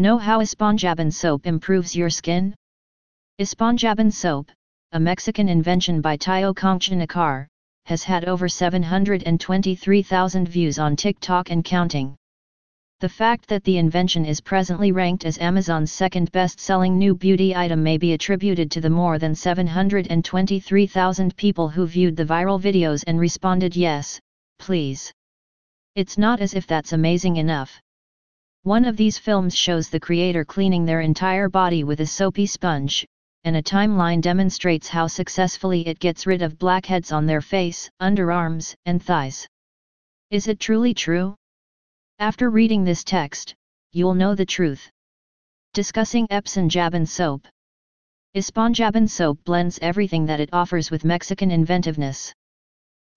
Know how Esponjabon soap improves your skin? Esponjabon soap, a Mexican invention by Taio Concha has had over 723,000 views on TikTok and counting. The fact that the invention is presently ranked as Amazon's second best-selling new beauty item may be attributed to the more than 723,000 people who viewed the viral videos and responded yes, please. It's not as if that's amazing enough. One of these films shows the creator cleaning their entire body with a soapy sponge, and a timeline demonstrates how successfully it gets rid of blackheads on their face, underarms, and thighs. Is it truly true? After reading this text, you'll know the truth. Discussing Esponjabon soap. Esponjabon soap blends everything that it offers with Mexican inventiveness.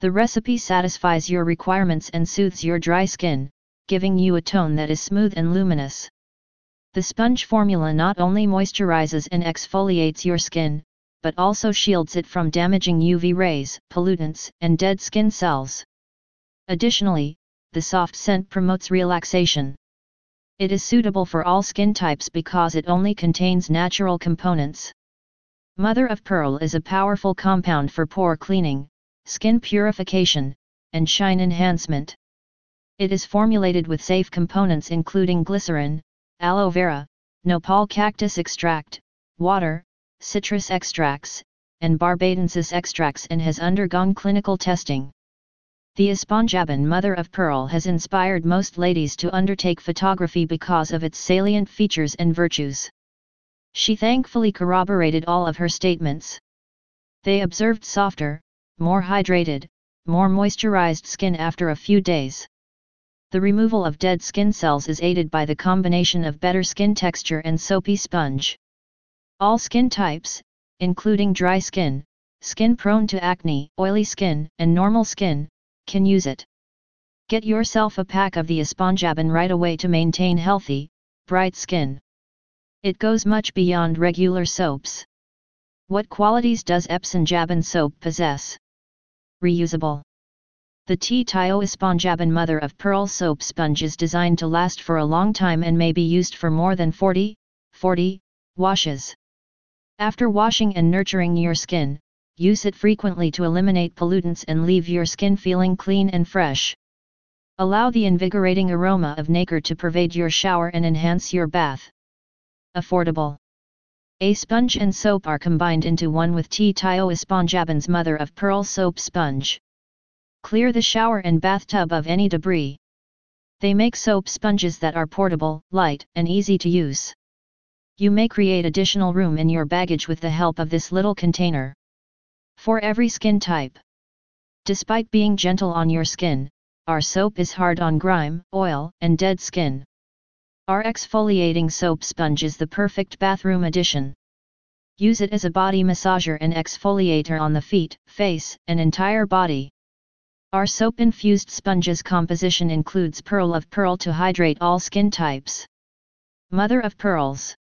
The recipe satisfies your requirements and soothes your dry skin, giving you a tone that is smooth and luminous. The sponge formula not only moisturizes and exfoliates your skin, but also shields it from damaging UV rays, pollutants, and dead skin cells. Additionally, the soft scent promotes relaxation. It is suitable for all skin types because it only contains natural components. Mother of pearl is a powerful compound for pore cleaning, skin purification, and shine enhancement. It is formulated with safe components including glycerin, aloe vera, nopal cactus extract, water, citrus extracts, and barbadensis extracts and has undergone clinical testing. The Esponjabon mother of pearl has inspired most ladies to undertake photography because of its salient features and virtues. She thankfully corroborated all of her statements. They observed softer, more hydrated, more moisturized skin after a few days. The removal of dead skin cells is aided by the combination of better skin texture and soapy sponge. All skin types, including dry skin, skin prone to acne, oily skin, and normal skin, can use it. Get yourself a pack of the Esponjabon right away to maintain healthy, bright skin. It goes much beyond regular soaps. What qualities does Esponjabon soap possess? Reusable. The T. Taio Esponjabon mother of pearl soap sponge is designed to last for a long time and may be used for more than 40, 40 washes. After washing and nurturing your skin, use it frequently to eliminate pollutants and leave your skin feeling clean and fresh. Allow the invigorating aroma of nacre to pervade your shower and enhance your bath. Affordable. A sponge and soap are combined into one with T. Taio Esponjabon's mother of pearl soap sponge. Clear the shower and bathtub of any debris. They make soap sponges that are portable, light, and easy to use. You may create additional room in your baggage with the help of this little container. For every skin type. Despite being gentle on your skin, our soap is hard on grime, oil, and dead skin. Our exfoliating soap sponge is the perfect bathroom addition. Use it as a body massager and exfoliator on the feet, face, and entire body. Our soap-infused sponge's composition includes pearl of pearl to hydrate all skin types. Mother of pearls.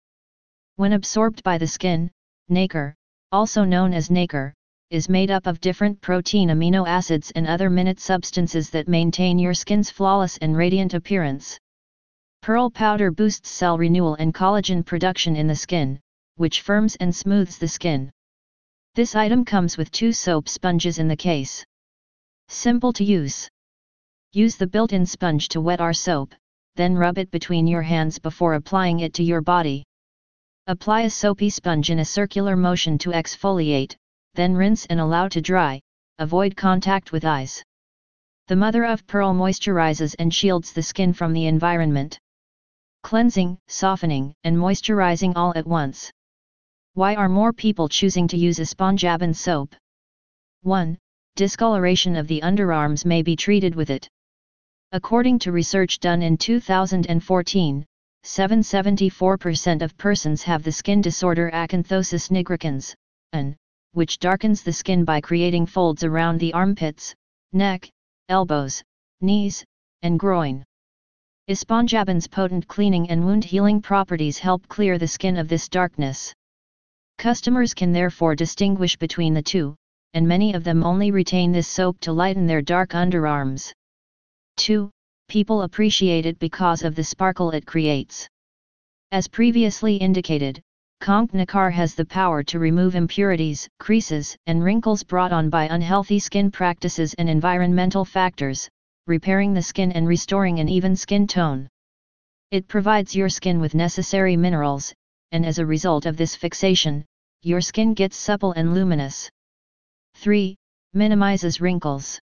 When absorbed by the skin, nacre, also known as nacre, is made up of different protein amino acids and other minute substances that maintain your skin's flawless and radiant appearance. Pearl powder boosts cell renewal and collagen production in the skin, which firms and smooths the skin. This item comes with two soap sponges in the case. Simple to use. Use the built-in sponge to wet our soap, then rub it between your hands before applying it to your body. Apply a soapy sponge in a circular motion to exfoliate, then rinse and allow to dry, avoid contact with eyes. The mother of pearl moisturizes and shields the skin from the environment. Cleansing, softening, and moisturizing all at once. Why are more people choosing to use a sponge and soap? 1. Discoloration of the underarms may be treated with it. According to research done in 2014, 774% of persons have the skin disorder acanthosis nigricans, an which darkens the skin by creating folds around the armpits, neck, elbows, knees, and groin. Esponjabon's potent cleaning and wound healing properties help clear the skin of this darkness. Customers can therefore distinguish between the two, and many of them only retain this soap to lighten their dark underarms. 2. People appreciate it because of the sparkle it creates. As previously indicated, Conch Nacar has the power to remove impurities, creases, and wrinkles brought on by unhealthy skin practices and environmental factors, repairing the skin and restoring an even skin tone. It provides your skin with necessary minerals, and as a result of this fixation, your skin gets supple and luminous. 3. Minimizes wrinkles.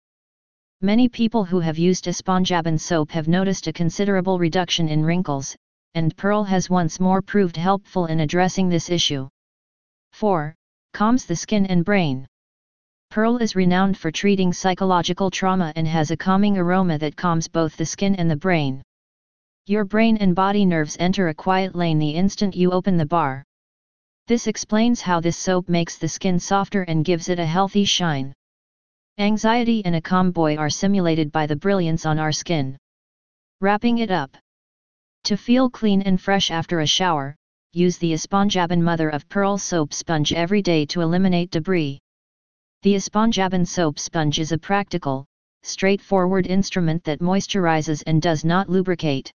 Many people who have used Esponjabon soap have noticed a considerable reduction in wrinkles, and Pearl has once more proved helpful in addressing this issue. 4. Calms the skin and brain. Pearl is renowned for treating psychological trauma and has a calming aroma that calms both the skin and the brain. Your brain and body nerves enter a quiet lane the instant you open the bar. This explains how this soap makes the skin softer and gives it a healthy shine. Anxiety and a calm boy are simulated by the brilliance on our skin. Wrapping it up. To feel clean and fresh after a shower, use the Esponjabon Mother of Pearl soap sponge every day to eliminate debris. The Esponjabon soap sponge is a practical, straightforward instrument that moisturizes and does not lubricate.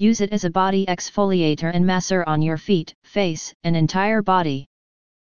Use it as a body exfoliator and masser on your feet, face, and entire body.